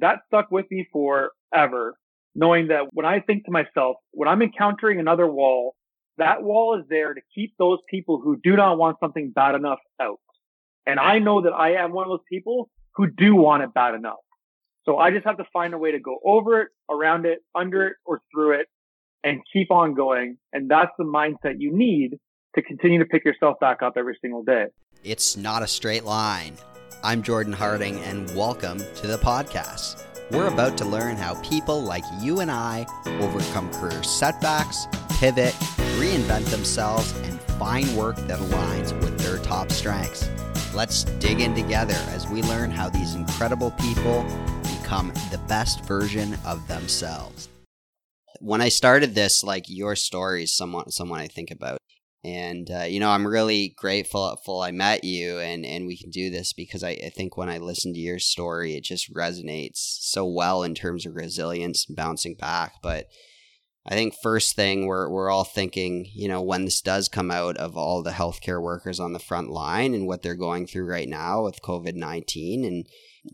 that stuck with me forever, knowing that when I think to myself, when I'm encountering another wall, that wall is there to keep those people who do not want something bad enough out. And I know that I am one of those people who do want it bad enough. So I just have to find a way to go over it, around it, under it, or through it and keep on going. And that's the mindset you need to continue to pick yourself back up every single day. It's not a straight line. I'm Jordan Harding, and welcome to the podcast. We're about to learn how people like you and I overcome career setbacks, pivot, reinvent themselves, and find work that aligns with their top strengths. Let's dig in together as we learn how these incredible people become the best version of themselves. When I started this, like your story is someone someone I think about and uh, you know i'm really grateful i met you and and we can do this because I, I, think when i listen to your story it just resonates so well in terms of resilience and bouncing back. But i think first thing we're, we're all thinking you know when this does come out of all the healthcare workers on the front line and what they're going through right now with covid-19 and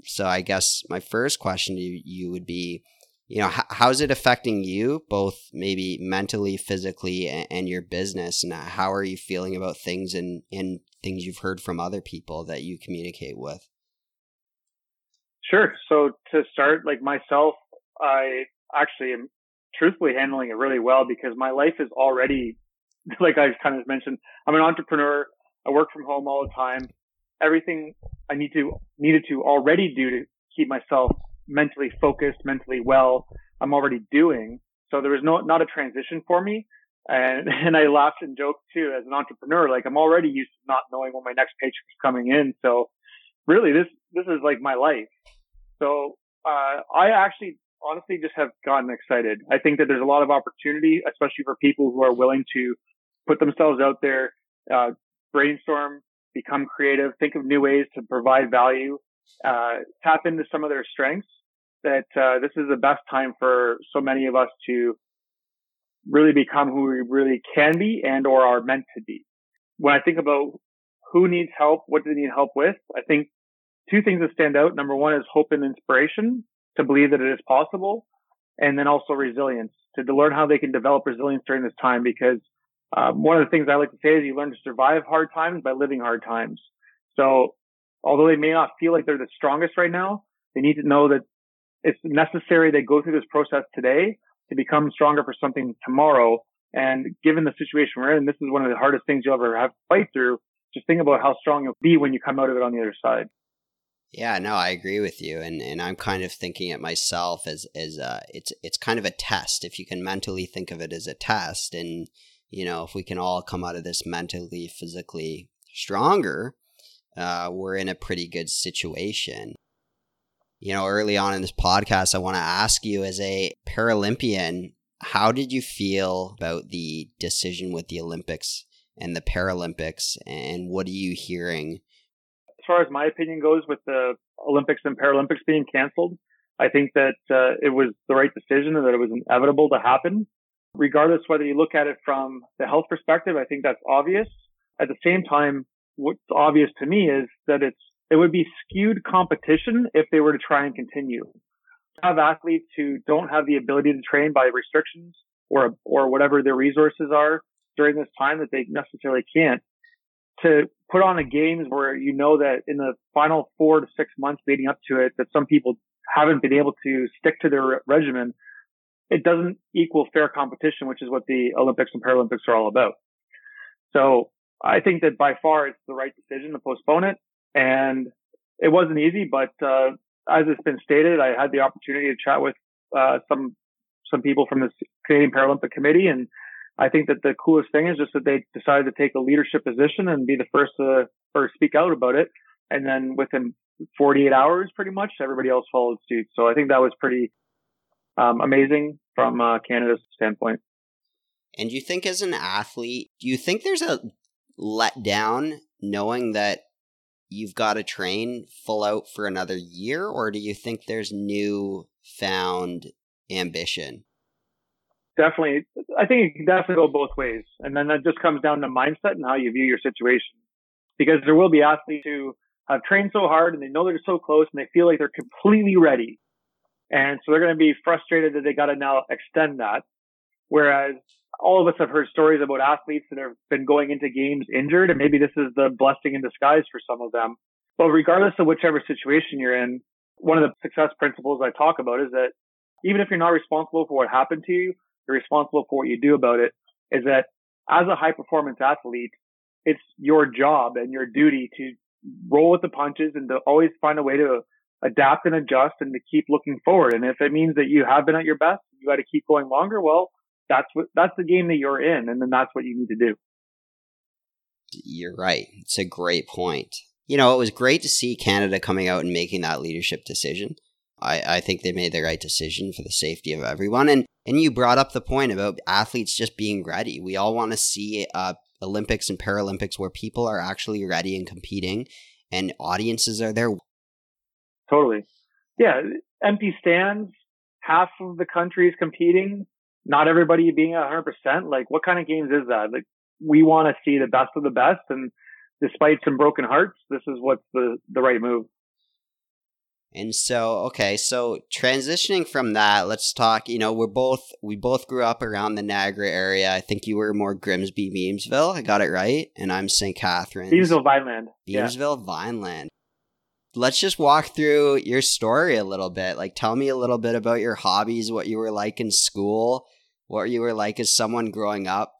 so i guess my first question to you would be you know, how's it affecting you both maybe mentally, physically, and, and, your business? And how are you feeling about things and, and things you've heard from other people that you communicate with? Sure. So to start, like myself, I actually am truthfully handling it really well because my life is already, like I kind of mentioned, I'm an entrepreneur. I work from home all the time. Everything I need to, needed to already do to keep myself mentally focused, mentally well, I'm already doing. So there was no, not a transition for me. And, and I laughed and joked too as an entrepreneur, like I'm already used to not knowing when my next paycheck is coming in. So really this, this is like my life. So, uh, I actually honestly just have gotten excited. I think that there's a lot of opportunity, especially for people who are willing to put themselves out there, uh, brainstorm, become creative, think of new ways to provide value, uh, tap into some of their strengths that uh, this is the best time for so many of us to really become who we really can be and or are meant to be. When I think about who needs help, what do they need help with, I think two things that stand out. Number one is hope and inspiration to believe that it is possible. And then also resilience to, learn how they can develop resilience during this time because um, one of the things I like to say is you learn to survive hard times by living hard times. So although they may not feel like they're the strongest right now, they need to know that it's necessary they go through this process today to become stronger for something tomorrow. And given the situation we're in, this is one of the hardest things you'll ever have to fight through. Just think about how strong you'll be when you come out of it on the other side. Yeah, no, I agree with you, and and I'm kind of thinking it myself as as uh, it's it's kind of a test. If you can mentally think of it as a test, and you know, if we can all come out of this mentally, physically stronger, uh, we're in a pretty good situation you know, early on in this podcast, I want to ask you as a Paralympian, how did you feel about the decision with the Olympics and the Paralympics, and what are you hearing? As far as my opinion goes, with the Olympics and Paralympics being canceled, I think that uh, it was the right decision and that it was inevitable to happen. Regardless whether you look at it from the health perspective, I think that's obvious. At the same time, what's obvious to me is that it's it would be skewed competition if they were to try and continue. Have athletes who don't have the ability to train by restrictions or or whatever their resources are during this time that they necessarily can't. To put on a games where you know that in the final four to six months leading up to it that some people haven't been able to stick to their regimen it doesn't equal fair competition which is what the olympics and paralympics are all about. So i think that by far it's the right decision to postpone it and it wasn't easy, but uh, as it's been stated, I had the opportunity to chat with uh, some some people from the Canadian Paralympic Committee, and I think that the coolest thing is just that they decided to take a leadership position and be the first to or speak out about it, and then within 48 hours, pretty much everybody else followed suit. So I think that was pretty um, amazing from uh, Canada's standpoint. And you think, as an athlete, do you think there's a letdown knowing that you've got to train full out for another year, or do you think there's new found ambition? Definitely. I think it can definitely go both ways. And then that just comes down to mindset and how you view your situation. Because there will be athletes who have trained so hard and they know they're so close and they feel like they're completely ready. And so they're going to be frustrated that they got to now extend that. Whereas all of us have heard stories about athletes that have been going into games injured, and maybe this is the blessing in disguise for some of them. But regardless of whichever situation you're in, one of the success principles I talk about is that even if you're not responsible for what happened to you, you're responsible for what you do about it. Is that as a high performance athlete, it's your job and your duty to roll with the punches and to always find a way to adapt and adjust and to keep looking forward. And if it means that you have been at your best, you got to keep going longer. Well, that's what, that's the game that you're in. And then that's what you need to do. You're right. It's a great point. You know, it was great to see Canada coming out and making that leadership decision. I, I think they made the right decision for the safety of everyone. And and you brought up the point about athletes just being ready. We all want to see uh, Olympics and Paralympics where people are actually ready and competing, and audiences are there. Totally, yeah. Empty stands, half of the country is competing. Not everybody being a hundred percent. Like, what kind of games is that? Like, we want to see the best of the best, and despite some broken hearts, this is what's the the right move. And so, okay, so transitioning from that, let's talk. You know, we're both we both grew up around the Niagara area. I think you were more Grimsby, Beamsville. I got it right, and I'm St. Catharines. Beamsville, Vineland. Beamsville, yeah. Vineland. Let's just walk through your story a little bit. Like, tell me a little bit about your hobbies, what you were like in school, what you were like as someone growing up,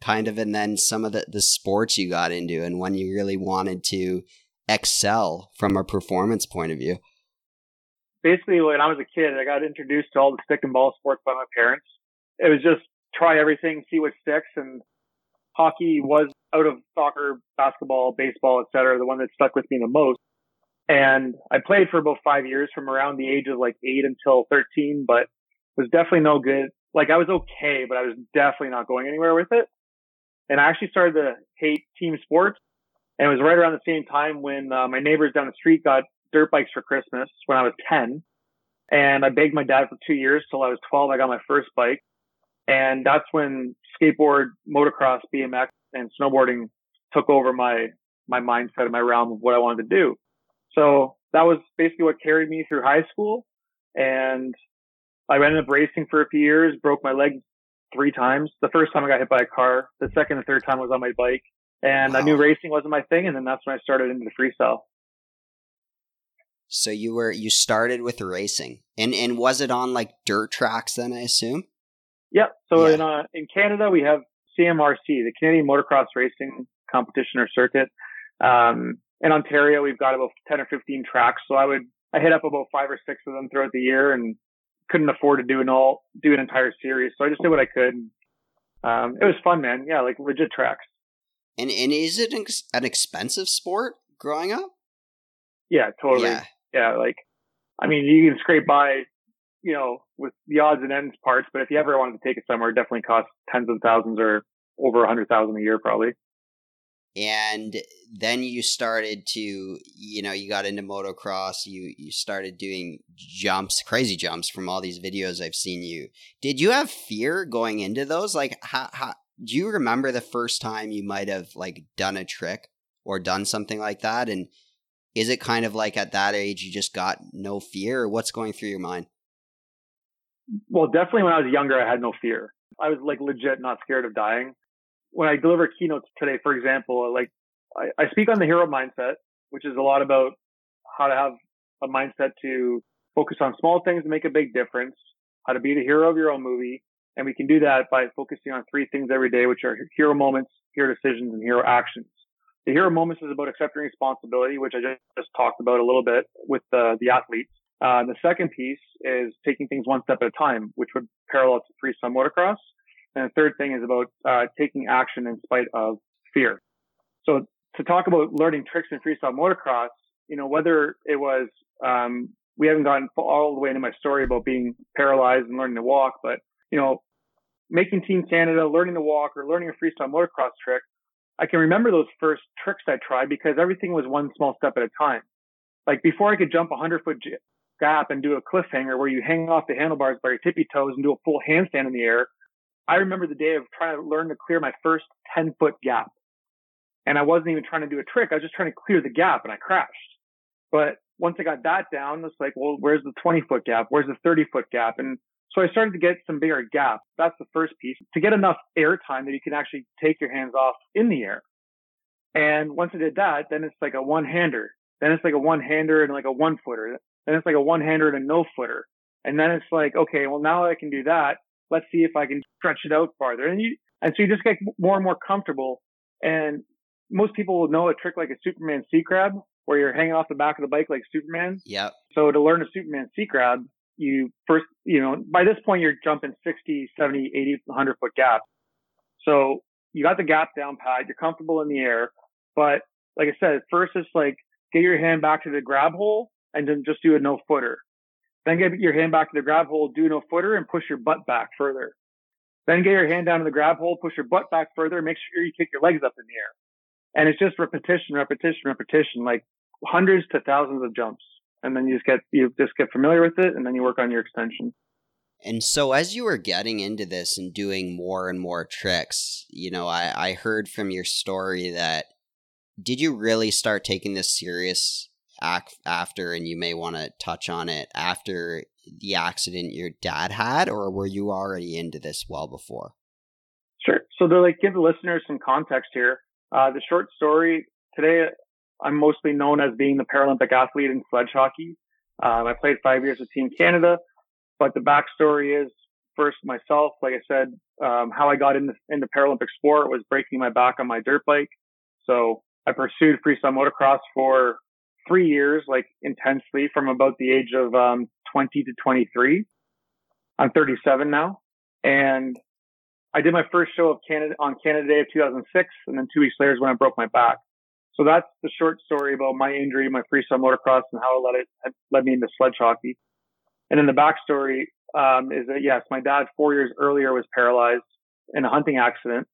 kind of, and then some of the the sports you got into, and when you really wanted to excel from a performance point of view basically when I was a kid, I got introduced to all the stick and ball sports by my parents. It was just try everything, see what sticks. And hockey was out of soccer, basketball, baseball, etc., the one that stuck with me the most. And I played for about five years from around the age of like eight until 13, but was definitely no good. Like I was okay, but I was definitely not going anywhere with it. And I actually started to hate team sports. And it was right around the same time when uh, my neighbors down the street got dirt bikes for Christmas when I was 10. And I begged my dad for two years till I was 12. I got my first bike. And that's when skateboard, motocross, BMX and snowboarding took over my, my mindset and my realm of what I wanted to do. So that was basically what carried me through high school. And I ended up racing for a few years, broke my leg three times. The first time I got hit by a car. The second and third time was on my bike. And wow. I knew racing wasn't my thing. And then that's when I started into the freestyle. So you were you started with racing, and and was it on like dirt tracks then? I assume. Yep. So yeah. in uh, in Canada we have CMRC, the Canadian Motocross Racing Competition or Circuit. Um, in Ontario we've got about ten or fifteen tracks. So I would I hit up about five or six of them throughout the year, and couldn't afford to do an all do an entire series. So I just did what I could. Um, it was fun, man. Yeah, like legit tracks. And and is it an expensive sport growing up? Yeah, totally. Yeah yeah, like, I mean, you can scrape by, you know, with the odds and ends parts, but if you ever wanted to take it somewhere, it definitely costs tens of thousands or over a hundred thousand a year, probably. And then you started to, you know, you got into motocross. You you started doing jumps, crazy jumps from all these videos I've seen you. Did you have fear going into those? Like, how, how do you remember the first time you might have like done a trick or done something like that? And is it kind of like at that age you just got no fear or what's going through your mind well definitely when i was younger i had no fear i was like legit not scared of dying when i deliver keynotes today for example like I, I speak on the hero mindset which is a lot about how to have a mindset to focus on small things to make a big difference how to be the hero of your own movie and we can do that by focusing on three things every day which are hero moments hero decisions and hero actions the hero moments is about accepting responsibility, which I just, just talked about a little bit with the, the athletes. Uh, the second piece is taking things one step at a time, which would parallel to free freestyle motocross. And the third thing is about uh, taking action in spite of fear. So to talk about learning tricks in freestyle motocross, you know, whether it was, um, we haven't gotten all the way into my story about being paralyzed and learning to walk, but, you know, making Team Canada, learning to walk or learning a freestyle motocross trick I can remember those first tricks I tried because everything was one small step at a time. Like before I could jump a hundred foot gap and do a cliffhanger where you hang off the handlebars by your tippy toes and do a full handstand in the air. I remember the day of trying to learn to clear my first 10 foot gap. And I wasn't even trying to do a trick. I was just trying to clear the gap and I crashed. But once I got that down, it's like, well, where's the 20 foot gap? Where's the 30 foot gap? And so I started to get some bigger gaps. That's the first piece to get enough air time that you can actually take your hands off in the air. And once I did that, then it's like a one hander. Then it's like a one hander and like a one footer. Then it's like a one hander and a no footer. And then it's like, okay, well now I can do that. Let's see if I can stretch it out farther. And you, and so you just get more and more comfortable. And most people will know a trick like a Superman seat grab, where you're hanging off the back of the bike like Superman. Yep. So to learn a Superman seat grab, you first, you know, by this point you're jumping 60, 70, 80, 100 foot gaps. So you got the gap down pat, you're comfortable in the air. But like I said, first it's like get your hand back to the grab hole and then just do a no footer. Then get your hand back to the grab hole, do no footer and push your butt back further. Then get your hand down to the grab hole, push your butt back further, make sure you kick your legs up in the air. And it's just repetition, repetition, repetition, like hundreds to thousands of jumps. And then you just get, you just get familiar with it and then you work on your extension. And so as you were getting into this and doing more and more tricks, you know, I, I heard from your story that did you really start taking this serious after, and you may want to touch on it after the accident your dad had, or were you already into this well before? Sure. So to like give the listeners some context here, uh, the short story today, I'm mostly known as being the Paralympic athlete in sledge hockey. Um, I played five years with Team Canada, but the backstory is first myself, like I said, um, how I got into, into Paralympic sport was breaking my back on my dirt bike. So I pursued freestyle motocross for three years, like intensely from about the age of, um, 20 to 23. I'm 37 now and I did my first show of Canada on Canada Day of 2006, and then two weeks later is when I broke my back. So that's the short story about my injury, my freestyle motocross, and how it led it led me into sledge hockey. And then the backstory um, is that yes, my dad four years earlier was paralyzed in a hunting accident.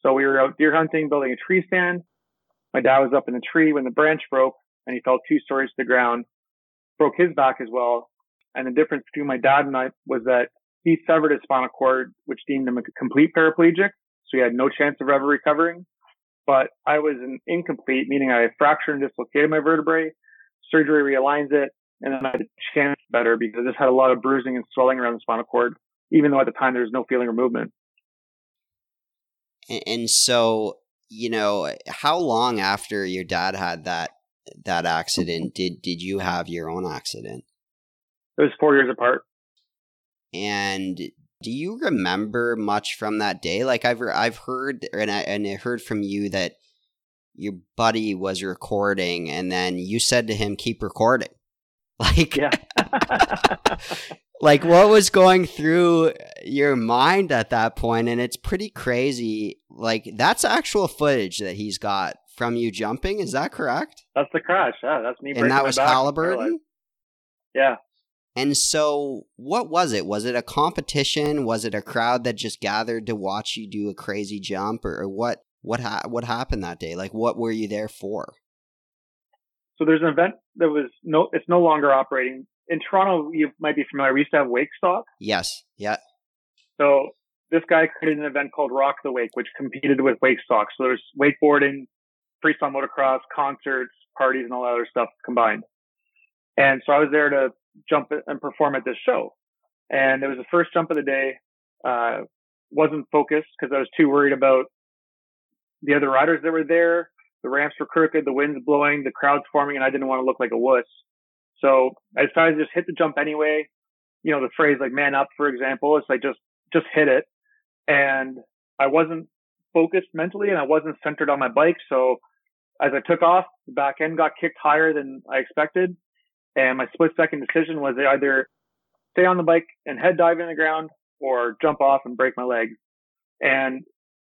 So we were out deer hunting, building a tree stand. My dad was up in the tree when the branch broke, and he fell two stories to the ground, broke his back as well. And the difference between my dad and I was that he severed his spinal cord, which deemed him a complete paraplegic. So he had no chance of ever recovering. But I was an incomplete, meaning I fractured and dislocated my vertebrae. Surgery realigns it, and then I had a chance better because I just had a lot of bruising and swelling around the spinal cord, even though at the time there was no feeling or movement. And so, you know, how long after your dad had that that accident did did you have your own accident? It was four years apart. And do you remember much from that day? Like I've I've heard and I and I heard from you that your buddy was recording and then you said to him keep recording. Like Yeah. like what was going through your mind at that point and it's pretty crazy. Like that's actual footage that he's got from you jumping, is that correct? That's the crash. Yeah, that's me. And that was Haliburton? Yeah. And so, what was it? Was it a competition? Was it a crowd that just gathered to watch you do a crazy jump, or, or what? What ha- what happened that day? Like, what were you there for? So there's an event that was no, it's no longer operating in Toronto. You might be familiar. We used to have Wake Stock. Yes. Yeah. So this guy created an event called Rock the Wake, which competed with Wake Stock. So there's wakeboarding, freestyle motocross, concerts, parties, and all that other stuff combined. And so I was there to jump and perform at this show. And it was the first jump of the day. Uh, wasn't focused because I was too worried about the other riders that were there. The ramps were crooked, the wind's blowing, the crowd's forming, and I didn't want to look like a wuss. So I decided to just hit the jump anyway. You know, the phrase like man up, for example, it's like just, just hit it. And I wasn't focused mentally and I wasn't centered on my bike. So as I took off, the back end got kicked higher than I expected. And my split second decision was either stay on the bike and head dive in the ground or jump off and break my leg. And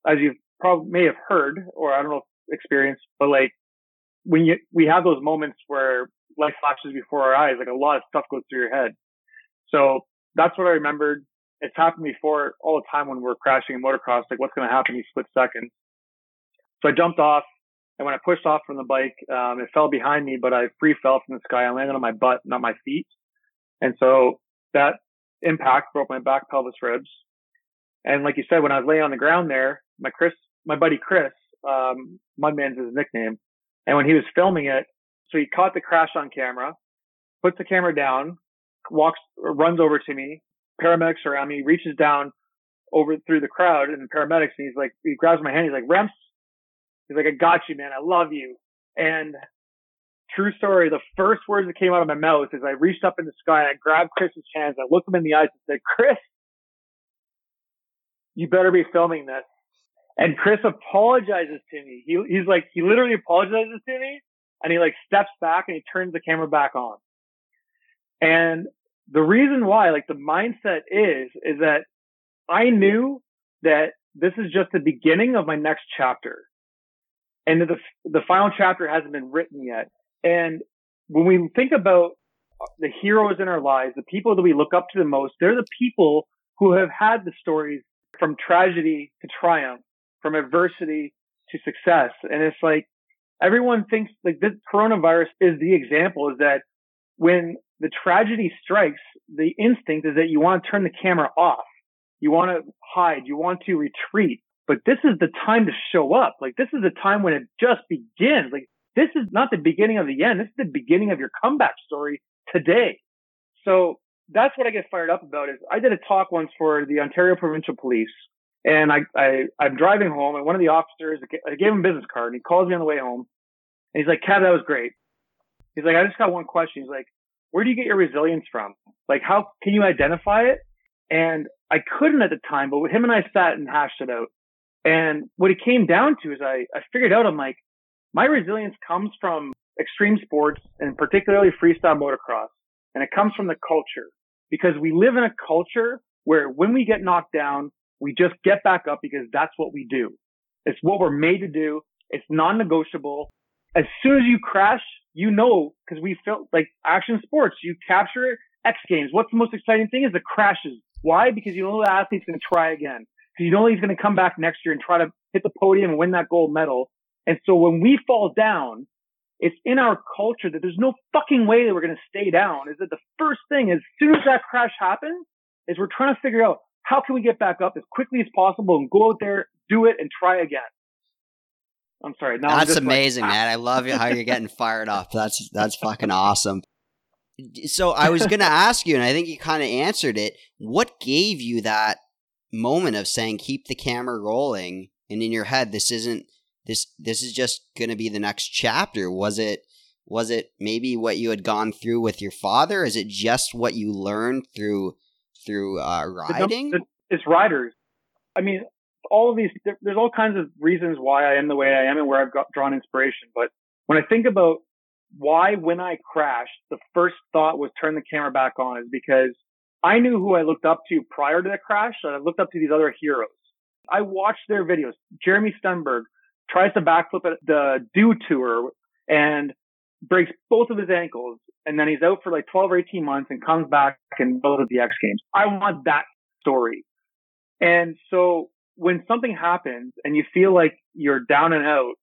as you probably may have heard, or I don't know, experienced, but like when you, we have those moments where life flashes before our eyes, like a lot of stuff goes through your head. So that's what I remembered. It's happened before all the time when we're crashing in motocross, like what's going to happen in split seconds. So I jumped off and when I pushed off from the bike, um, it fell behind me, but I free fell from the sky. I landed on my butt, not my feet. And so that impact broke my back pelvis ribs. And like you said, when I was laying on the ground there, my Chris, my buddy Chris, um, Mudman's his nickname. And when he was filming it, so he caught the crash on camera puts the camera down, walks, runs over to me. Paramedics around me, reaches down over through the crowd and the paramedics, and he's like, he grabs my hand. He's like, Remps. He's like, I got you, man. I love you. And true story, the first words that came out of my mouth is I reached up in the sky and I grabbed Chris's hands. I looked him in the eyes and said, Chris, you better be filming this. And Chris apologizes to me. He, he's like, he literally apologizes to me and he like steps back and he turns the camera back on. And the reason why, like the mindset is, is that I knew that this is just the beginning of my next chapter. And the, the final chapter hasn't been written yet. And when we think about the heroes in our lives, the people that we look up to the most, they're the people who have had the stories from tragedy to triumph, from adversity to success. And it's like everyone thinks like this coronavirus is the example is that when the tragedy strikes, the instinct is that you want to turn the camera off. You want to hide. You want to retreat. But this is the time to show up. Like this is the time when it just begins. Like this is not the beginning of the end. This is the beginning of your comeback story today. So that's what I get fired up about is I did a talk once for the Ontario Provincial Police and I, I, I'm driving home and one of the officers, I gave him a business card and he calls me on the way home and he's like, Cat, that was great. He's like, I just got one question. He's like, where do you get your resilience from? Like, how can you identify it? And I couldn't at the time, but with him and I sat and hashed it out. And what it came down to is I, I figured out, I'm like, my resilience comes from extreme sports and particularly freestyle motocross. And it comes from the culture because we live in a culture where when we get knocked down, we just get back up because that's what we do. It's what we're made to do. It's non-negotiable. As soon as you crash, you know, because we felt like action sports, you capture X Games. What's the most exciting thing is the crashes. Why? Because you know the athlete's going to try again. You know he's going to come back next year and try to hit the podium and win that gold medal. And so when we fall down, it's in our culture that there's no fucking way that we're going to stay down. Is that the first thing as soon as that crash happens is we're trying to figure out how can we get back up as quickly as possible and go out there, do it and try again. I'm sorry. that's amazing, like, man. I love how you're getting fired up. That's, that's fucking awesome. So I was going to ask you, and I think you kind of answered it. What gave you that moment of saying, keep the camera rolling and in your head, this isn't, this this is just going to be the next chapter. Was it was it maybe what you had gone through with your father? Is it just what you learned through through uh, riding? it's riders. I mean all of these there's all kinds of reasons why i am the way i am and where i've got drawn inspiration. But when i think about why when i crashed the first thought was turn the camera back on is because i knew who i looked up to prior to the crash and i looked up to these other heroes i watched their videos jeremy stenberg tries to backflip at the Dew Tour and breaks both of his ankles. And then he's out for like 12 or 18 months and comes back and goes at the X Games. I want that story. And so when something happens and you feel like you're down and out,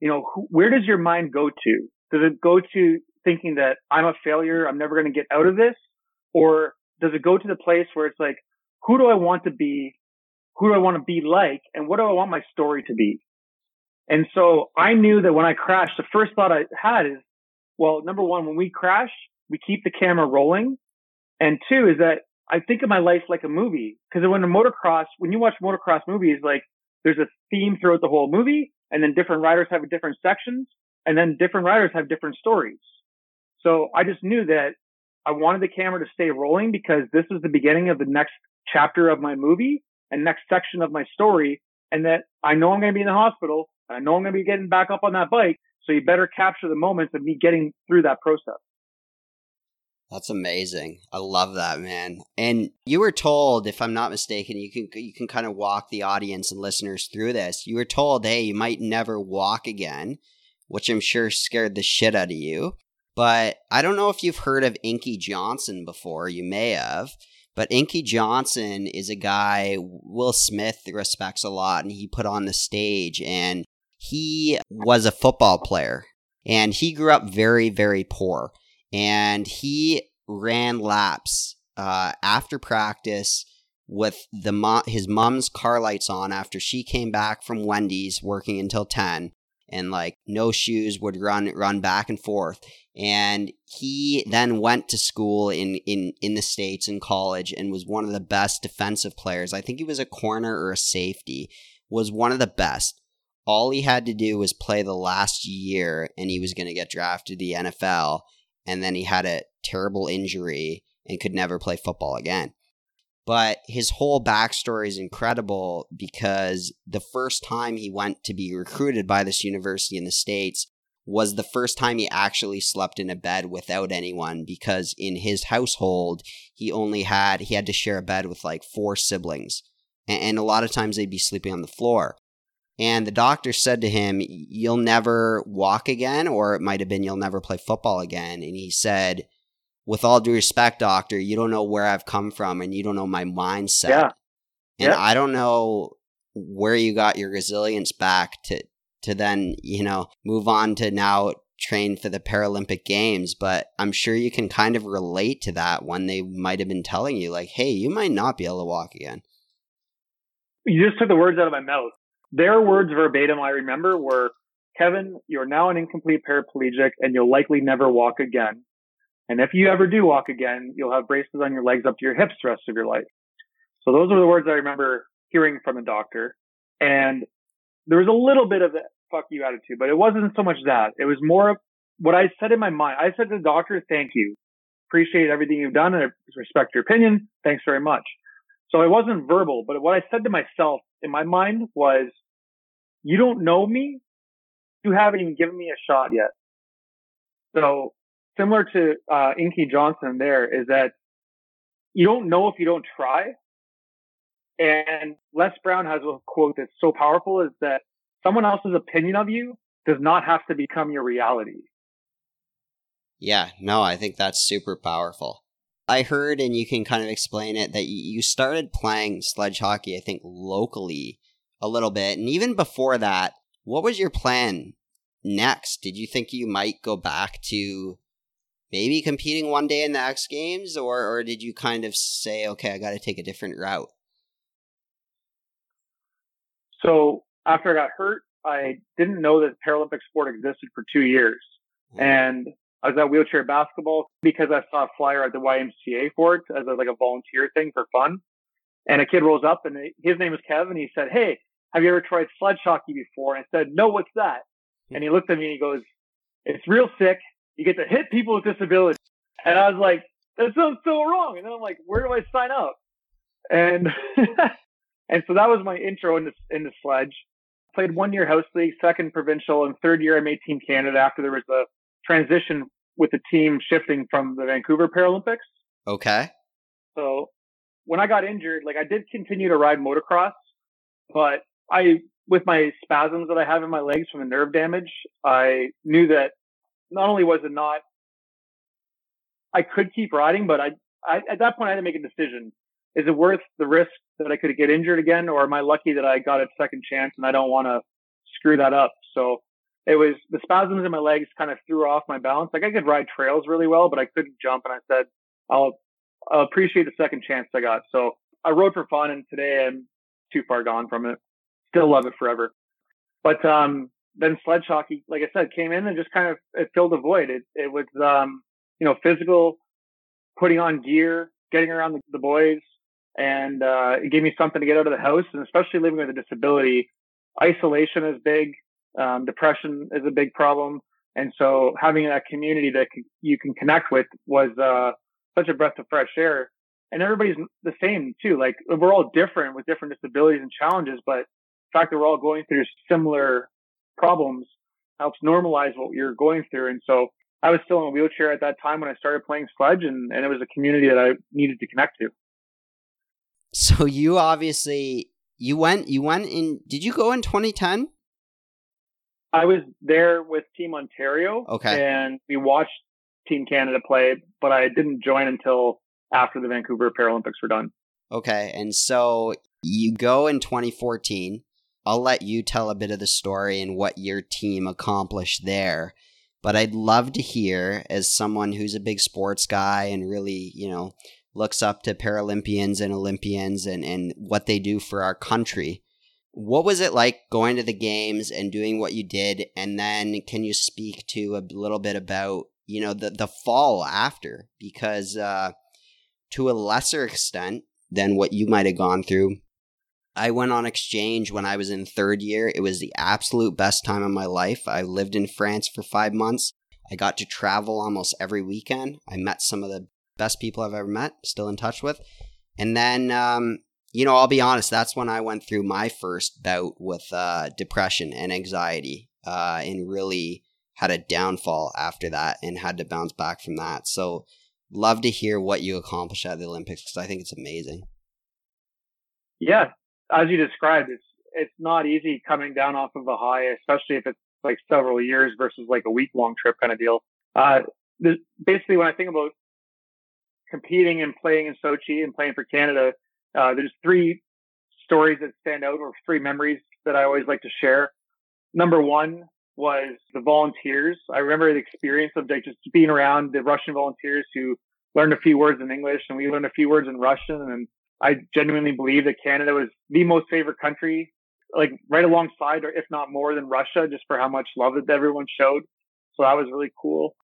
you know, who, where does your mind go to? Does it go to thinking that I'm a failure? I'm never going to get out of this? Or does it go to the place where it's like, who do I want to be? Who do I want to be like? And what do I want my story to be? And so I knew that when I crashed, the first thought I had is, well, number one, when we crash, we keep the camera rolling. And two is that I think of my life like a movie. Cause when a motocross, when you watch motocross movies, like there's a theme throughout the whole movie and then different riders have different sections and then different riders have different stories. So I just knew that I wanted the camera to stay rolling because this was the beginning of the next chapter of my movie and next section of my story. And that I know I'm going to be in the hospital and I know I'm going to be getting back up on that bike. So you better capture the moments of me getting through that process. That's amazing. I love that, man. And you were told, if I'm not mistaken, you can you can kind of walk the audience and listeners through this. You were told, "Hey, you might never walk again," which I'm sure scared the shit out of you. But I don't know if you've heard of Inky Johnson before. You may have. But Inky Johnson is a guy Will Smith respects a lot, and he put on the stage. And he was a football player and he grew up very, very poor. And he ran laps uh, after practice with the mo- his mom's car lights on after she came back from Wendy's working until 10 and like no shoes would run run back and forth. And he then went to school in in in the states in college and was one of the best defensive players. I think he was a corner or a safety. Was one of the best. All he had to do was play the last year and he was going to get drafted to the NFL and then he had a terrible injury and could never play football again but his whole backstory is incredible because the first time he went to be recruited by this university in the States was the first time he actually slept in a bed without anyone because in his household, he only had, he had to share a bed with like four siblings. And, a lot of times they'd be sleeping on the floor. And the doctor said to him, You'll never walk again, or it might have been, You'll never play football again. And he said, with all due respect, doctor, you don't know where I've come from and you don't know my mindset. Yeah. And yeah. I don't know where you got your resilience back to to then, you know, move on to now train for the Paralympic Games, but I'm sure you can kind of relate to that when they might have been telling you like, "Hey, you might not be able to walk again." You just took the words out of my mouth. Their words verbatim I remember were, "Kevin, you're now an incomplete paraplegic and you'll likely never walk again. And if you ever do walk again, you'll have braces on your legs up to your hips the rest of your life. So those are the words I remember hearing from the doctor. And there was a little bit of that fuck you attitude, but it wasn't so much that. It was more of what I said in my mind. I said to the doctor, thank you. Appreciate everything you've done and I respect your opinion. Thanks very much. So it wasn't verbal, but what I said to myself in my mind was, you don't know me. You haven't even given me a shot yet. So similar to uh, Inky Johnson there is that you don't know if you don't try. And Les Brown has a quote that's so powerful is that someone else's opinion of you does not have to become your reality. Yeah, no, I think that's super powerful. I heard, and you can kind of explain it, that you started playing sledge hockey, I think, locally a little bit. And even before that, what was your plan next? Did you think you might go back to maybe competing one day in the X Games, or or did you kind of say, okay, I got to take a different route? So after I got hurt, I didn't know that Paralympic sport existed for two years, mm-hmm. and I was at wheelchair basketball because I saw a flyer at the YMCA for it as a, like a volunteer thing for fun. And a kid rolls up and his name is Kevin. He said, Hey, have you ever tried sledge hockey before? And I said, No, what's that? Hmm. And he looked at me and he goes, It's real sick. You get to hit people with disabilities. And I was like, that sounds so wrong. And then I'm like, where do I sign up? And, and so that was my intro into, into sledge. Played one year house league, second provincial, and third year I made Team Canada after there was a transition with the team shifting from the Vancouver Paralympics. Okay. So when I got injured, like I did continue to ride motocross, but I, with my spasms that I have in my legs from the nerve damage, I knew that not only was it not, I could keep riding, but I, I, at that point I had to make a decision. Is it worth the risk that I could get injured again, or am I lucky that I got a second chance and I don't want to screw that up? So it was the spasms in my legs kind of threw off my balance. Like I could ride trails really well, but I couldn't jump. And I said, I'll, I'll appreciate the second chance I got. So I rode for fun and today I'm too far gone from it. Still love it forever. But, um, then sledge hockey, like I said, came in and just kind of it filled a void. It it was um, you know physical, putting on gear, getting around the, the boys, and uh, it gave me something to get out of the house. And especially living with a disability, isolation is big. Um, depression is a big problem, and so having that community that you can connect with was uh, such a breath of fresh air. And everybody's the same too. Like we're all different with different disabilities and challenges, but the fact that we're all going through similar problems helps normalize what you're going through. And so I was still in a wheelchair at that time when I started playing sledge and, and it was a community that I needed to connect to. So you obviously you went you went in did you go in 2010? I was there with Team Ontario. Okay. And we watched Team Canada play, but I didn't join until after the Vancouver Paralympics were done. Okay. And so you go in 2014 I'll let you tell a bit of the story and what your team accomplished there. But I'd love to hear, as someone who's a big sports guy and really, you know, looks up to Paralympians and Olympians and, and what they do for our country, What was it like going to the games and doing what you did? And then can you speak to a little bit about, you know, the, the fall after? Because uh, to a lesser extent than what you might have gone through, I went on exchange when I was in third year. It was the absolute best time of my life. I lived in France for five months. I got to travel almost every weekend. I met some of the best people I've ever met, still in touch with. And then, um, you know, I'll be honest, that's when I went through my first bout with uh, depression and anxiety uh, and really had a downfall after that and had to bounce back from that. So, love to hear what you accomplished at the Olympics because I think it's amazing. Yeah, as you described, it's it's not easy coming down off of a high, especially if it's like several years versus like a week long trip kind of deal. Uh, basically, when I think about competing and playing in Sochi and playing for Canada, uh, there's three stories that stand out or three memories that I always like to share. Number one was the volunteers. I remember the experience of like just being around the Russian volunteers who learned a few words in English and we learned a few words in Russian. And I genuinely believe that Canada was the most favorite country, like right alongside or if not more than Russia, just for how much love that everyone showed. So that was really cool.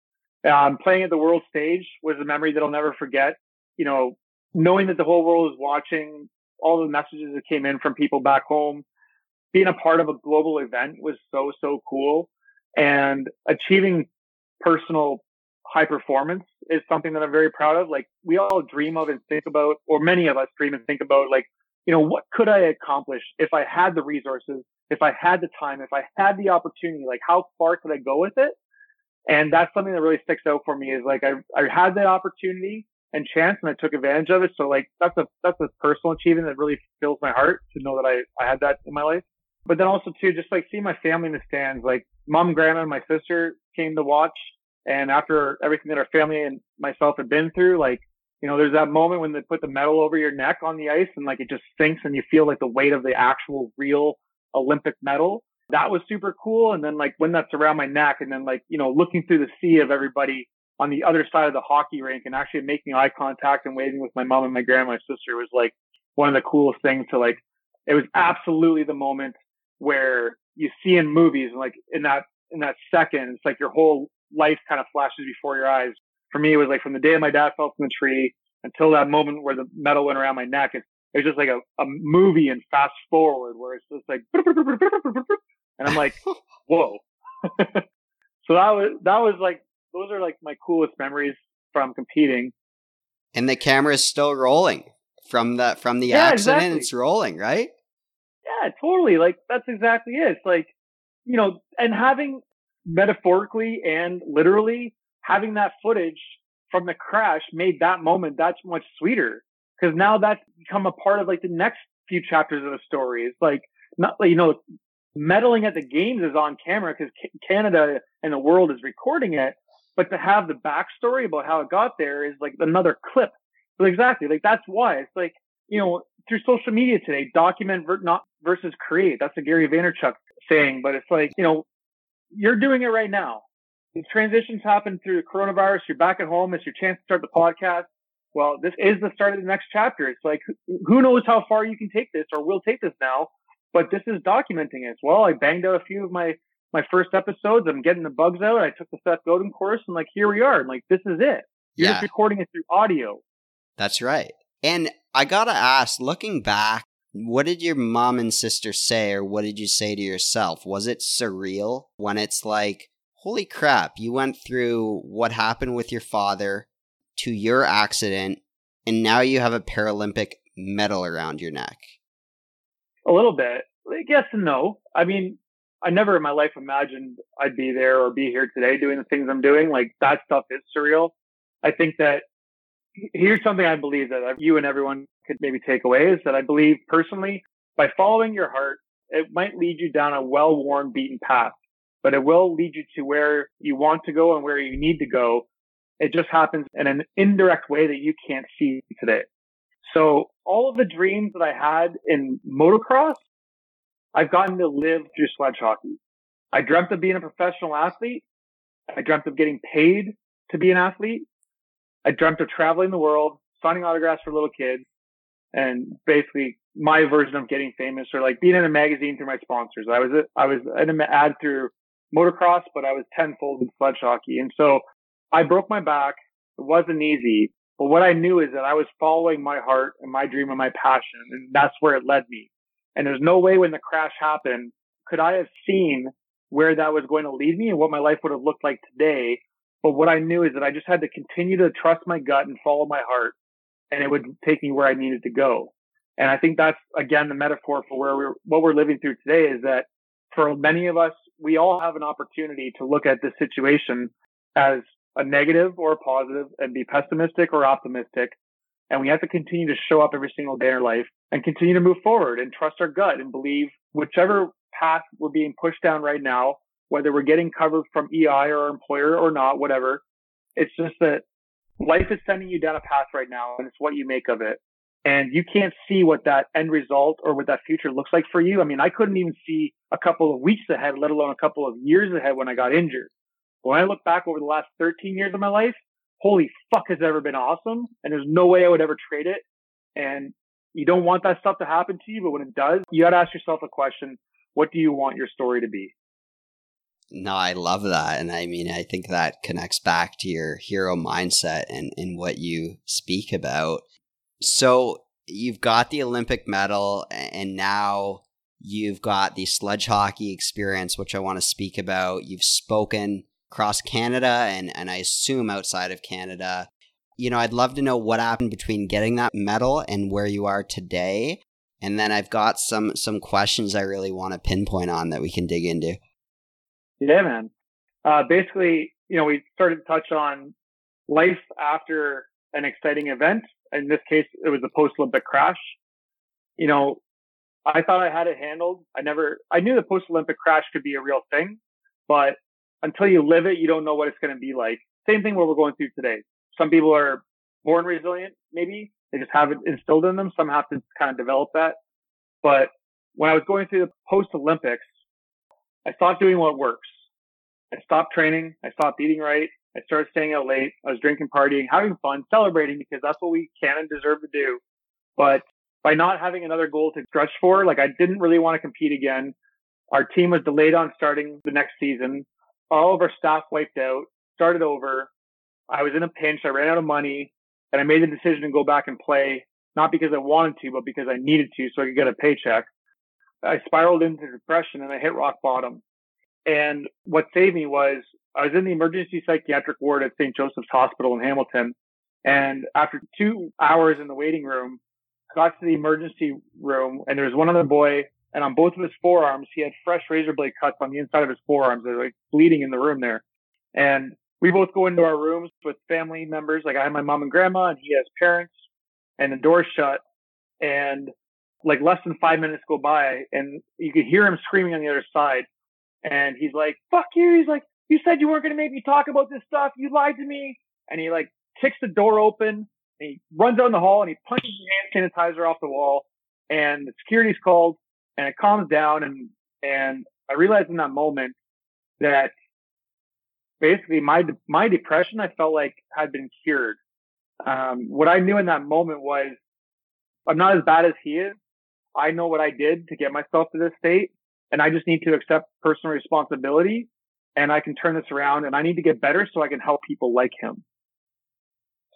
Um, playing at the world stage was a memory that I'll never forget. You know, knowing that the whole world is watching, all the messages that came in from people back home, being a part of a global event was so, so cool. And achieving personal high performance is something that I'm very proud of. Like we all dream of and think about, or many of us dream and think about, like, you know, what could I accomplish if I had the resources, if I had the time, if I had the opportunity, like how far could I go with it? And that's something that really sticks out for me is like I, I had that opportunity and chance and I took advantage of it. So like that's a, that's a personal achievement that really fills my heart to know that I, I had that in my life. But then also too, just like seeing my family in the stands, like mom, grandma, and my sister came to watch. And after everything that our family and myself had been through, like, you know, there's that moment when they put the medal over your neck on the ice and like it just sinks and you feel like the weight of the actual real Olympic medal that was super cool. And then like when that's around my neck and then like, you know, looking through the sea of everybody on the other side of the hockey rink and actually making eye contact and waving with my mom and my grandma and my sister was like one of the coolest things to like, it was absolutely the moment where you see in movies and like in that, in that second, it's like your whole life kind of flashes before your eyes. For me, it was like from the day my dad fell from the tree until that moment where the medal went around my neck. It was just like a, a movie and fast forward where it's just like, and I'm like, whoa. so that was, that was like, those are like my coolest memories from competing. And the camera is still rolling from the, from the yeah, accident. Exactly. It's rolling, right? Yeah, totally. Like that's exactly it. It's like, you know, and having metaphorically and literally having that footage from the crash made that moment that much sweeter because now that's become a part of like the next few chapters of the story. It's like not you know medaling at the games is on camera because Canada and the world is recording it. But to have the backstory about how it got there is like another clip. Exactly, like that's why it's like you know through social media today, document ver- not versus create. That's a Gary Vaynerchuk saying. But it's like you know you're doing it right now. The transitions happen through the coronavirus. You're back at home. It's your chance to start the podcast. Well, this is the start of the next chapter. It's like, who knows how far you can take this or will take this now but this is documenting it as well. I banged out a few of my my first episodes. I'm getting the bugs out. I took the Seth Godin course, and like here we are. And like this is it. You're yeah. just recording it through audio. That's right. And I gotta ask, looking back, what did your mom and sister say, or what did you say to yourself? Was it surreal when it's like, holy crap, you went through what happened with your father to your accident, and now you have a Paralympic medal around your neck? A little bit. Yes and no. I mean, I never in my life imagined I'd be there or be here today doing the things I'm doing. Like that stuff is surreal. I think that here's something I believe that you and everyone could maybe take away is that I believe personally by following your heart, it might lead you down a well-worn beaten path, but it will lead you to where you want to go and where you need to go. It just happens in an indirect way that you can't see today. So all of the dreams that I had in motocross, I've gotten to live through sledge hockey. I dreamt of being a professional athlete. I dreamt of getting paid to be an athlete. I dreamt of traveling the world, signing autographs for little kids. and basically my version of getting famous or like being in a magazine through my sponsors. I was, I was in an ad through motocross, but I was tenfold in sledge hockey. And so I broke my back. It wasn't easy, but what I knew is that I was following my heart and my dream and my passion. And that's where it led me. And there's no way when the crash happened, could I have seen where that was going to lead me and what my life would have looked like today. But what I knew is that I just had to continue to trust my gut and follow my heart and it would take me where I needed to go. And I think that's again the metaphor for where we're, what we're living through today is that for many of us, we all have an opportunity to look at this situation as a negative or a positive and be pessimistic or optimistic. And we have to continue to show up every single day in our life and continue to move forward and trust our gut and believe whichever path we're being pushed down right now, whether we're getting covered from EI or our employer or not, whatever. It's just that life is sending you down a path right now and it's what you make of it. And you can't see what that end result or what that future looks like for you. I mean, I couldn't even see a couple of weeks ahead, let alone a couple of years ahead when I got injured. When I look back over the last 13 years of my life, holy fuck has ever been awesome. And there's no way I would ever trade it. And you don't want that stuff to happen to you, but when it does, you got to ask yourself a question. What do you want your story to be? No, I love that. And I mean, I think that connects back to your hero mindset and, and what you speak about. So you've got the Olympic medal, and now you've got the sledge hockey experience, which I want to speak about. You've spoken across Canada and, and I assume outside of Canada. You know, I'd love to know what happened between getting that medal and where you are today. And then I've got some some questions I really want to pinpoint on that we can dig into. Yeah, man. Uh, basically, you know, we started to touch on life after an exciting event. In this case, it was the post Olympic crash. You know, I thought I had it handled. I never, I knew the post Olympic crash could be a real thing, but until you live it, you don't know what it's going to be like. Same thing what we're going through today. Some people are born resilient, maybe they just have it instilled in them. Some have to kind of develop that. But when I was going through the post Olympics, I stopped doing what works. I stopped training. I stopped eating right. I started staying out late. I was drinking, partying, having fun, celebrating because that's what we can and deserve to do. But by not having another goal to stretch for, like I didn't really want to compete again. Our team was delayed on starting the next season. All of our staff wiped out, started over. I was in a pinch. I ran out of money and I made the decision to go back and play, not because I wanted to, but because I needed to so I could get a paycheck. I spiraled into depression and I hit rock bottom. And what saved me was I was in the emergency psychiatric ward at St. Joseph's Hospital in Hamilton. And after two hours in the waiting room, got to the emergency room and there was one other boy and on both of his forearms, he had fresh razor blade cuts on the inside of his forearms. They're like bleeding in the room there. And we both go into our rooms with family members. Like I have my mom and grandma and he has parents and the door's shut. And like less than five minutes go by and you could hear him screaming on the other side. And he's like, fuck you. He's like, you said you weren't going to make me talk about this stuff. You lied to me. And he like kicks the door open and he runs down the hall and he punches the hand sanitizer off the wall and the security's called and it calms down and, and I realized in that moment that basically my, my depression, I felt like had been cured. Um, what I knew in that moment was I'm not as bad as he is. I know what I did to get myself to this state and I just need to accept personal responsibility and I can turn this around and I need to get better so I can help people like him.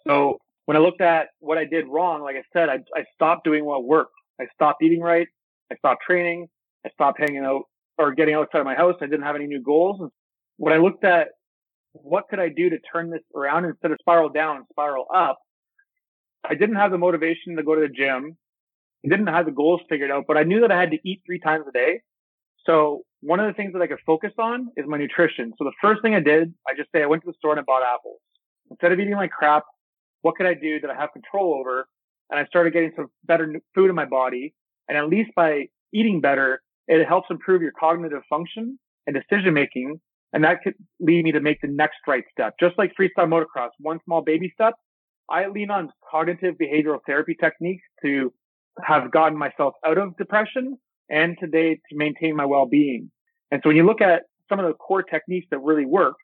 So when I looked at what I did wrong, like I said, I, I stopped doing what worked. I stopped eating right. I stopped training. I stopped hanging out or getting outside of my house. I didn't have any new goals. When I looked at what could I do to turn this around instead of spiral down spiral up, I didn't have the motivation to go to the gym. I didn't have the goals figured out, but I knew that I had to eat three times a day. So one of the things that I could focus on is my nutrition. So the first thing I did, I just say I went to the store and I bought apples. Instead of eating like crap, what could I do that I have control over? And I started getting some better food in my body. And at least by eating better, it helps improve your cognitive function and decision making. And that could lead me to make the next right step. Just like freestyle motocross, one small baby step. I lean on cognitive behavioral therapy techniques to have gotten myself out of depression and today to maintain my well-being. And so when you look at some of the core techniques that really work,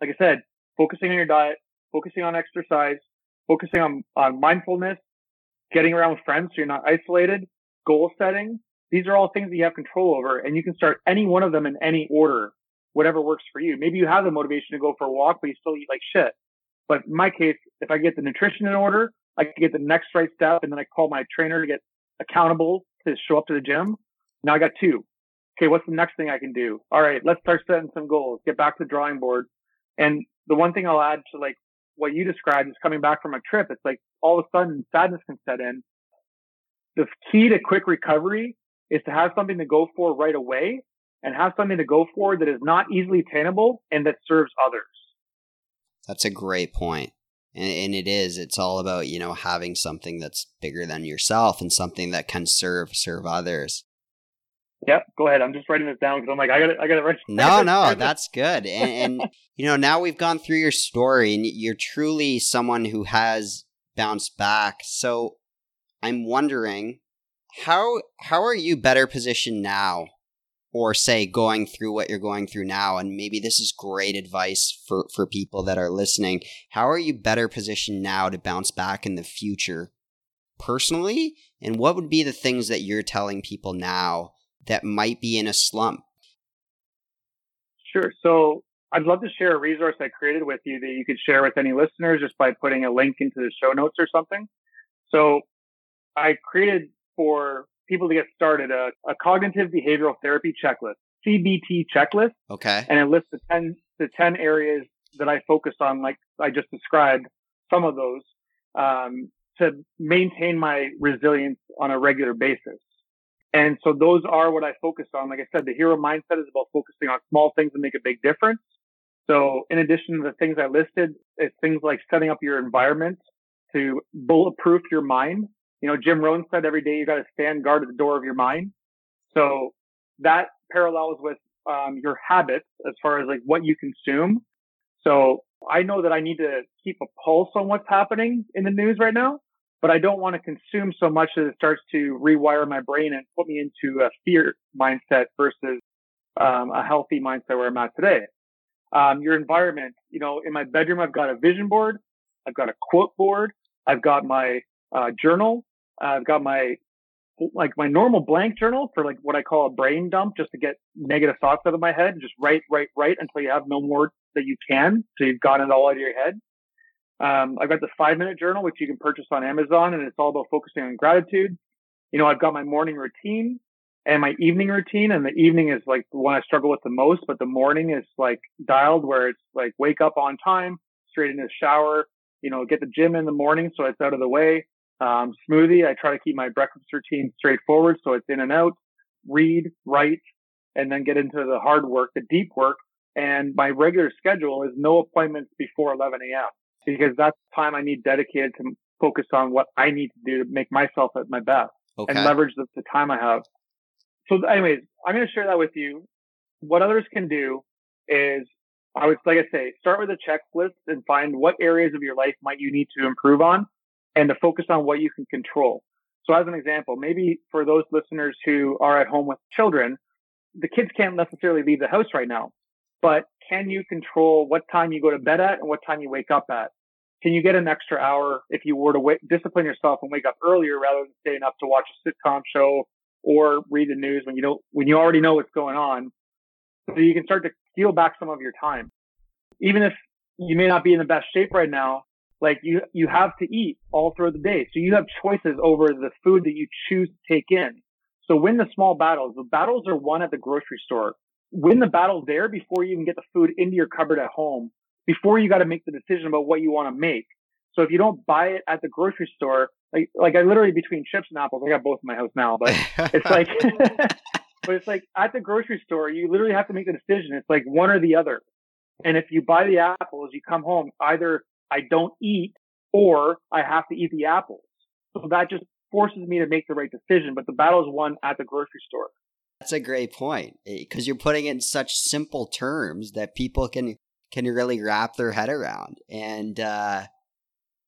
like I said, focusing on your diet, focusing on exercise, focusing on, on mindfulness, getting around with friends so you're not isolated, goal setting. These are all things that you have control over and you can start any one of them in any order, whatever works for you. Maybe you have the motivation to go for a walk, but you still eat like shit. But in my case, if I get the nutrition in order, I can get the next right step and then I call my trainer to get accountable show up to the gym. Now I got two. Okay. What's the next thing I can do? All right. Let's start setting some goals, get back to the drawing board. And the one thing I'll add to like what you described is coming back from a trip. It's like all of a sudden sadness can set in. The key to quick recovery is to have something to go for right away and have something to go for that is not easily attainable and that serves others. That's a great point. And, and it is. It's all about, you know, having something that's bigger than yourself and something that can serve serve others. Yep, go ahead. I'm just writing this down because I'm like, I got, I got to write. No, no, that's good. And, and you know, now we've gone through your story, and you're truly someone who has bounced back. So, I'm wondering, how how are you better positioned now or say going through what you're going through now and maybe this is great advice for for people that are listening how are you better positioned now to bounce back in the future personally? And what would be the things that you're telling people now that might be in a slump? Sure. So i'd love to share a resource i created with you that you could share with any listeners just by putting a link into the show notes or something. So i created for people to get started a, a cognitive behavioral therapy checklist, CBT checklist. Okay. And it lists the 10, the 10 areas that I focus on, like I just described, some of those, um, to maintain my resilience on a regular basis. And so those are what I focus on. Like I said, the hero mindset is about focusing on small things that make a big difference. So in addition to the things I listed, it's things like setting up your environment to bulletproof your mind you know, Jim Rohn said every day you got to stand guard at the door of your mind. So that parallels with um, your habits as far as like what you consume. So I know that I need to keep a pulse on what's happening in the news right now, but I don't want to consume so much that it starts to rewire my brain and put me into a fear mindset versus um, a healthy mindset where I'm at today. Um, your environment, you know, in my bedroom, I've got a vision board. I've got a quote board. I've got my uh, journal. I've got my like my normal blank journal for like what I call a brain dump, just to get negative thoughts out of my head. Just write, write, write until you have no more that you can, so you've gotten it all out of your head. Um, I've got the five minute journal, which you can purchase on Amazon, and it's all about focusing on gratitude. You know, I've got my morning routine and my evening routine, and the evening is like the one I struggle with the most, but the morning is like dialed where it's like wake up on time, straight into the shower, you know, get the gym in the morning so it's out of the way um, smoothie. I try to keep my breakfast routine straightforward, so it's in and out, read, write, and then get into the hard work, the deep work. And my regular schedule is no appointments before 11 a.m. because that's time I need dedicated to focus on what I need to do to make myself at my best okay. and leverage the, the time I have. So anyways, I'm going to share that with you. What others can do is I would, like I say, start with a checklist and find what areas of your life might you need to improve on and to focus on what you can control. So as an example, maybe for those listeners who are at home with children, the kids can't necessarily leave the house right now, but can you control what time you go to bed at and what time you wake up at? Can you get an extra hour if you were to wait, discipline yourself and wake up earlier rather than staying up to watch a sitcom show or read the news when you don't, when you already know what's going on? So you can start to steal back some of your time. Even if you may not be in the best shape right now, like you, you have to eat all throughout the day. So you have choices over the food that you choose to take in. So win the small battles. The battles are won at the grocery store. Win the battle there before you even get the food into your cupboard at home, before you got to make the decision about what you want to make. So if you don't buy it at the grocery store, like, like I literally between chips and apples, I got both in my house now, but it's like, but it's like at the grocery store, you literally have to make the decision. It's like one or the other. And if you buy the apples, you come home, either I don't eat or I have to eat the apples. So that just forces me to make the right decision. But the battle is won at the grocery store. That's a great point because you're putting it in such simple terms that people can can really wrap their head around. And uh,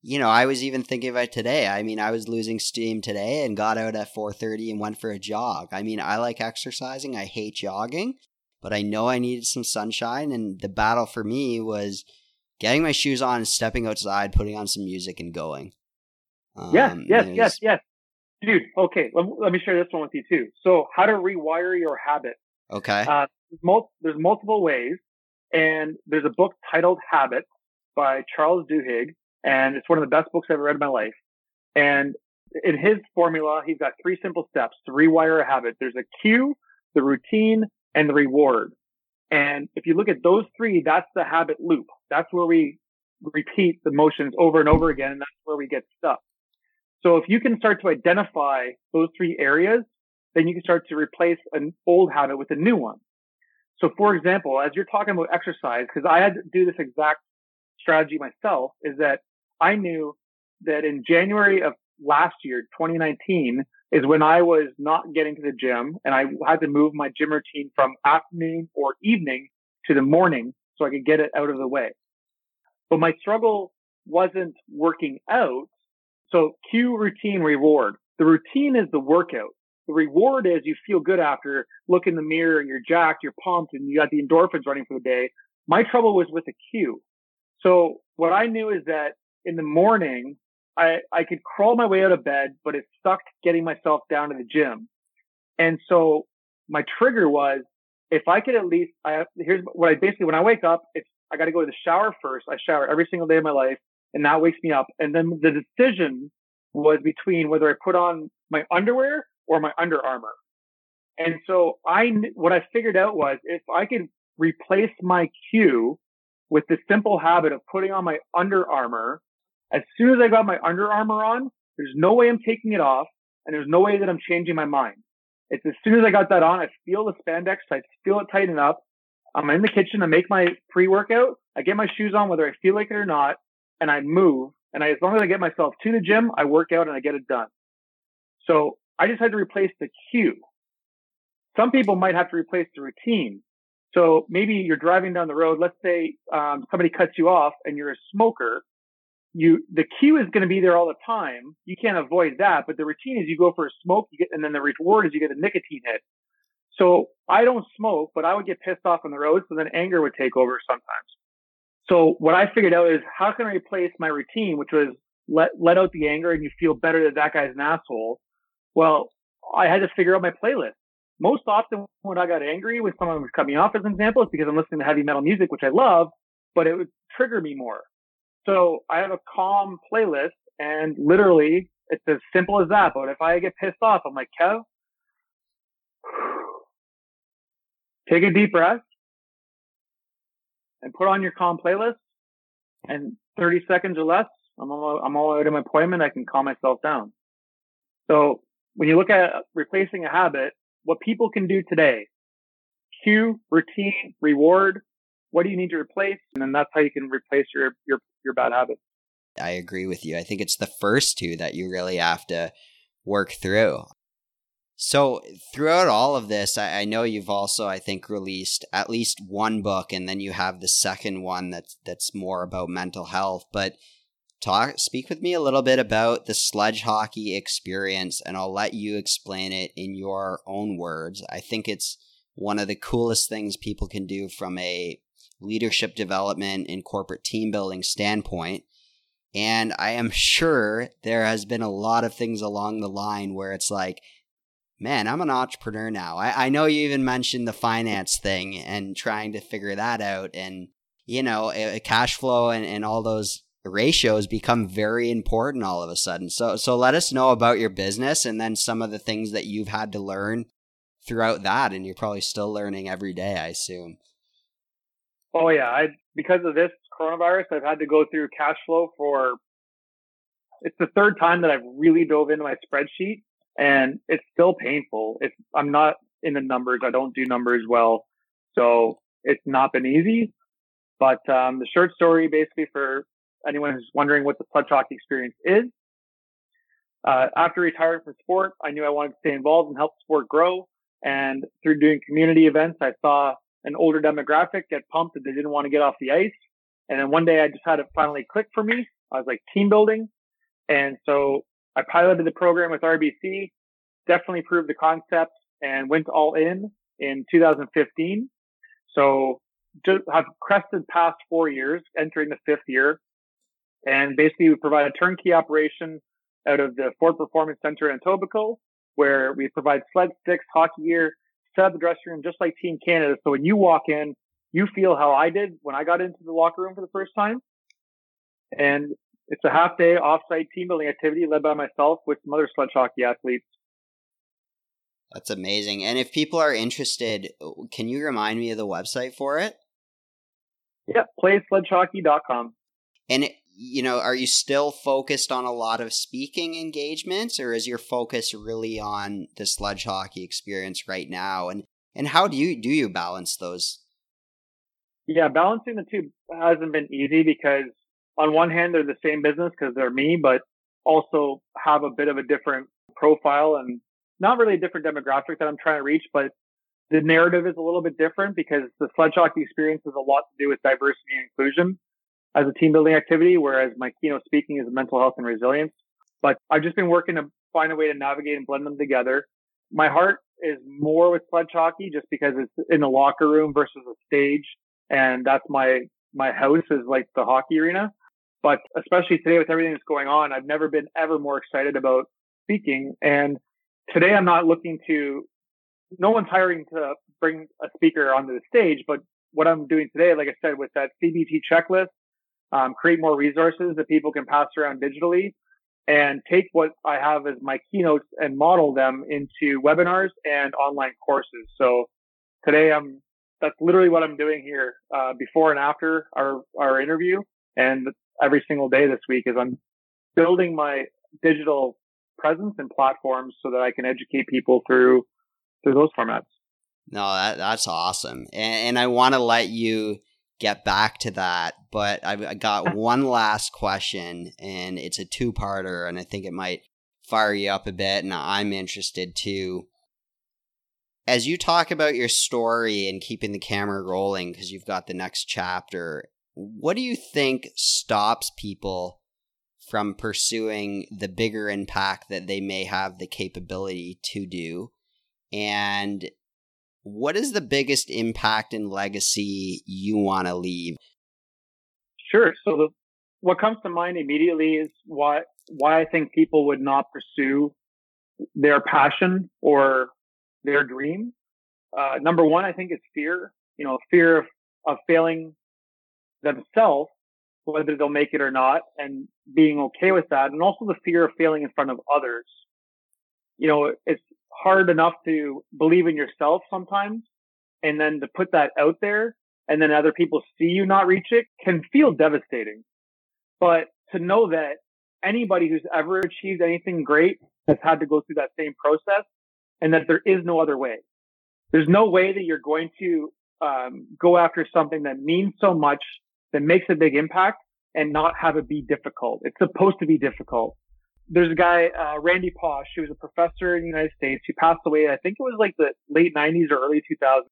you know, I was even thinking about today. I mean, I was losing steam today and got out at 4:30 and went for a jog. I mean, I like exercising. I hate jogging, but I know I needed some sunshine and the battle for me was getting my shoes on, stepping outside, putting on some music, and going. Um, yes, yes, yes, yes. Dude, okay, let, let, me share this one with you too. So, how to rewire your habit. Okay. Uh, there's, mul- there's multiple ways, and there's a book titled Habits by Charles Duhigg, and it's one of the best books I've ever read in my life. And in his formula, he's got three simple steps to rewire a habit. There's a cue, the routine, and the reward. And if you look at those three, that's the habit loop. That's where we repeat the motions over and over again, and that's where we get stuck. So if you can start to identify those three areas, then you can start to replace an old habit with a new one. So for example, as you're talking about exercise, because I had to do this exact strategy myself, is that I knew that in January of last year, 2019, is when I was not getting to the gym and I had to move my gym routine from afternoon or evening to the morning so I could get it out of the way. But my struggle wasn't working out. So cue routine reward. The routine is the workout. The reward is you feel good after look in the mirror and you're jacked, you're pumped and you got the endorphins running for the day. My trouble was with the cue. So what I knew is that in the morning, I, I could crawl my way out of bed, but it sucked getting myself down to the gym. And so my trigger was if I could at least, I, here's what I basically, when I wake up, it's, I got to go to the shower first. I shower every single day of my life and that wakes me up. And then the decision was between whether I put on my underwear or my Under Armour. And so I, what I figured out was if I could replace my cue with the simple habit of putting on my Under Armour as soon as I got my Under Armour on, there's no way I'm taking it off and there's no way that I'm changing my mind. It's as soon as I got that on, I feel the spandex, I feel it tighten up. I'm in the kitchen, I make my pre-workout, I get my shoes on whether I feel like it or not, and I move. And I, as long as I get myself to the gym, I work out and I get it done. So I just had to replace the cue. Some people might have to replace the routine. So maybe you're driving down the road. Let's say um, somebody cuts you off and you're a smoker you the cue is going to be there all the time. You can't avoid that. But the routine is you go for a smoke, you get, and then the reward is you get a nicotine hit. So I don't smoke, but I would get pissed off on the road. So then anger would take over sometimes. So what I figured out is how can I replace my routine, which was let let out the anger and you feel better that that guy's an asshole. Well, I had to figure out my playlist. Most often when I got angry when someone was cutting me off, as an example, it's because I'm listening to heavy metal music, which I love, but it would trigger me more. So I have a calm playlist and literally it's as simple as that. But if I get pissed off, I'm like, Kev, take a deep breath and put on your calm playlist and 30 seconds or less, I'm all, I'm all out of my appointment. I can calm myself down. So when you look at replacing a habit, what people can do today, cue, routine, reward, what do you need to replace? And then that's how you can replace your, your, your bad habits. I agree with you. I think it's the first two that you really have to work through. So throughout all of this, I, I, know you've also, I think, released at least one book, and then you have the second one that's that's more about mental health. But talk, speak with me a little bit about the sledge hockey experience, and I'll let you explain it in your own words. I think it's one of the coolest things people can do from a leadership development and corporate team building standpoint. And I am sure there has been a lot of things along the line where it's like, man, I'm an entrepreneur now. I, I know you even mentioned the finance thing and trying to figure that out. And, you know, cash flow and, and all those ratios become very important all of a sudden. So, so let us know about your business and then some of the things that you've had to learn throughout that. And you're probably still learning every day, I assume. Oh yeah, I because of this coronavirus, I've had to go through cash flow for. It's the third time that I've really dove into my spreadsheet, and it's still painful. It's I'm not in the numbers. I don't do numbers well, so it's not been easy. But um, the short story, basically, for anyone who's wondering what the sledge hockey experience is. Uh, after retiring from sport, I knew I wanted to stay involved and help sport grow. And through doing community events, I saw an older demographic get pumped that they didn't want to get off the ice. And then one day I just had it finally click for me. I was like team building. And so I piloted the program with RBC, definitely proved the concept and went all in in 2015. So just have crested past four years, entering the fifth year. And basically we provide a turnkey operation out of the Ford Performance Center in Etobicoke, where we provide sled sticks, hockey gear, set up the dressing room just like Team Canada. So when you walk in, you feel how I did when I got into the locker room for the first time. And it's a half day offsite team building activity led by myself with some other sledge hockey athletes. That's amazing. And if people are interested, can you remind me of the website for it? Yeah, playsledgehockey.com. And you know, are you still focused on a lot of speaking engagements or is your focus really on the sledge hockey experience right now? And and how do you do you balance those? Yeah, balancing the two hasn't been easy because on one hand they're the same business because they're me, but also have a bit of a different profile and not really a different demographic that I'm trying to reach, but the narrative is a little bit different because the sledge hockey experience has a lot to do with diversity and inclusion as a team building activity, whereas my keynote speaking is mental health and resilience. But I've just been working to find a way to navigate and blend them together. My heart is more with sledge hockey just because it's in the locker room versus a stage. And that's my, my house is like the hockey arena. But especially today with everything that's going on, I've never been ever more excited about speaking. And today I'm not looking to, no one's hiring to bring a speaker onto the stage, but what I'm doing today, like I said, with that CBT checklist, um, create more resources that people can pass around digitally and take what I have as my keynotes and model them into webinars and online courses. So today I'm, that's literally what I'm doing here, uh, before and after our, our interview. And every single day this week is I'm building my digital presence and platforms so that I can educate people through, through those formats. No, that, that's awesome. And, and I want to let you get back to that, but I've I got one last question, and it's a two parter, and I think it might fire you up a bit, and I'm interested too. As you talk about your story and keeping the camera rolling because you've got the next chapter, what do you think stops people from pursuing the bigger impact that they may have the capability to do? And what is the biggest impact and legacy you want to leave? Sure. So the, what comes to mind immediately is why why I think people would not pursue their passion or their dream. Uh, number one, I think it's fear. You know, fear of, of failing themselves, whether they'll make it or not, and being okay with that, and also the fear of failing in front of others. You know, it's hard enough to believe in yourself sometimes and then to put that out there and then other people see you not reach it can feel devastating. But to know that anybody who's ever achieved anything great has had to go through that same process and that there is no other way. There's no way that you're going to um, go after something that means so much, that makes a big impact and not have it be difficult. It's supposed to be difficult there's a guy, uh, Randy Pausch, who was a professor in the United States. He passed away, I think it was like the late 90s or early 2000s.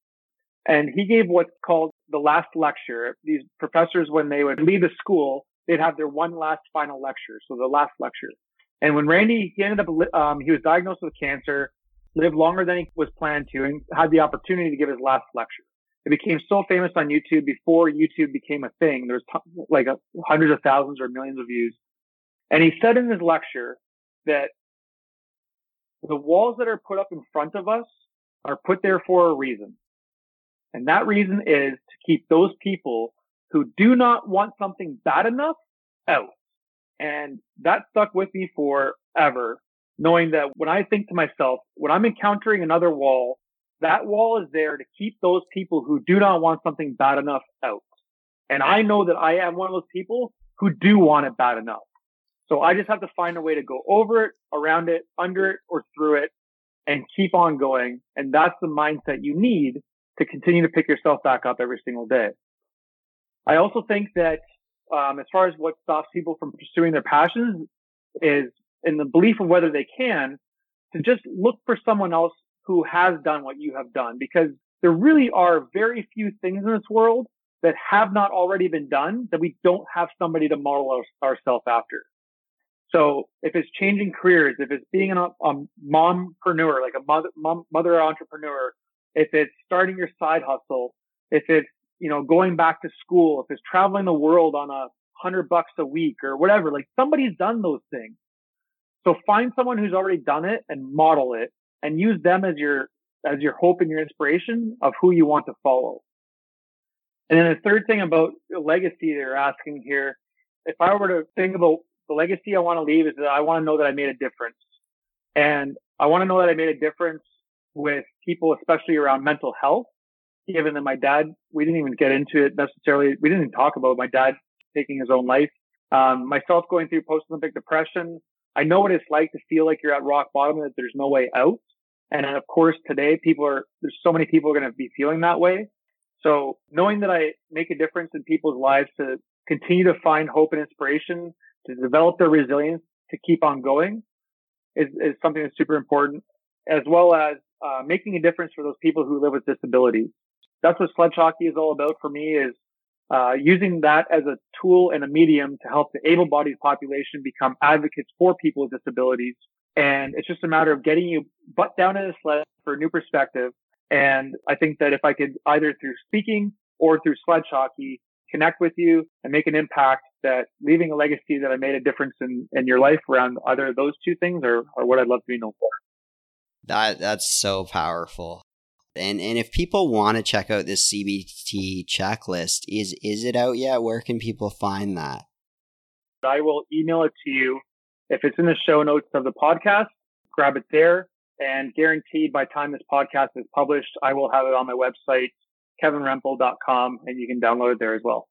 And he gave what's called the last lecture. These professors, when they would leave the school, they'd have their one last final lecture. So the last lecture. And when Randy, he ended up, um, he was diagnosed with cancer, lived longer than he was planned to, and had the opportunity to give his last lecture. It became so famous on YouTube before YouTube became a thing. There was t- like a, hundreds of thousands or millions of views. And he said in his lecture that the walls that are put up in front of us are put there for a reason. And that reason is to keep those people who do not want something bad enough out. And that stuck with me forever, knowing that when I think to myself, when I'm encountering another wall, that wall is there to keep those people who do not want something bad enough out. And I know that I am one of those people who do want it bad enough. So I just have to find a way to go over it, around it, under it, or through it and keep on going. And that's the mindset you need to continue to pick yourself back up every single day. I also think that, um, as far as what stops people from pursuing their passions is in the belief of whether they can to just look for someone else who has done what you have done because there really are very few things in this world that have not already been done that we don't have somebody to model our, ourselves after. So if it's changing careers, if it's being a, a mompreneur, like a mother, mom, mother entrepreneur, if it's starting your side hustle, if it's, you know, going back to school, if it's traveling the world on a hundred bucks a week or whatever, like somebody's done those things. So find someone who's already done it and model it and use them as your, as your hope and your inspiration of who you want to follow. And then the third thing about legacy they're asking here, if I were to think about the legacy I want to leave is that I want to know that I made a difference. And I want to know that I made a difference with people, especially around mental health, given that my dad, we didn't even get into it necessarily. We didn't even talk about my dad taking his own life. Um, myself going through post-Olympic depression. I know what it's like to feel like you're at rock bottom and that there's no way out. And of course, today people are, there's so many people are going to be feeling that way. So knowing that I make a difference in people's lives to continue to find hope and inspiration, to develop their resilience, to keep on going is, is something that's super important, as well as uh, making a difference for those people who live with disabilities. That's what sledge hockey is all about for me is uh, using that as a tool and a medium to help the able-bodied population become advocates for people with disabilities. And it's just a matter of getting you butt down in a sled for a new perspective. And I think that if I could either through speaking or through sledge hockey connect with you and make an impact that leaving a legacy that I made a difference in, in your life around either of those two things or, or what I'd love to be known for. That that's so powerful. And and if people want to check out this CBT checklist, is is it out yet? Where can people find that? I will email it to you. If it's in the show notes of the podcast, grab it there. And guaranteed by time this podcast is published, I will have it on my website, kevinrempel.com, and you can download it there as well.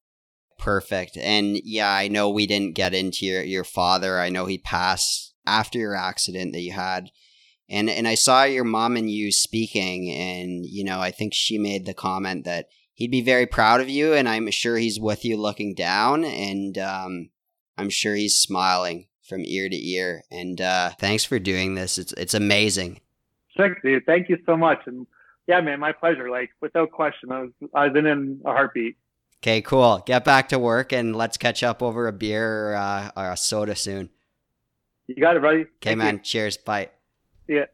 Perfect. And yeah, I know we didn't get into your, your father. I know he passed after your accident that you had. And and I saw your mom and you speaking and you know, I think she made the comment that he'd be very proud of you and I'm sure he's with you looking down and um, I'm sure he's smiling from ear to ear. And uh, thanks for doing this. It's it's amazing. Thanks, dude. Thank you so much. And yeah, man, my pleasure. Like without question, I was I was in, in a heartbeat. Okay, cool. Get back to work and let's catch up over a beer or, uh, or a soda soon. You got it, buddy. Okay, man. You. Cheers. Bye. Yeah.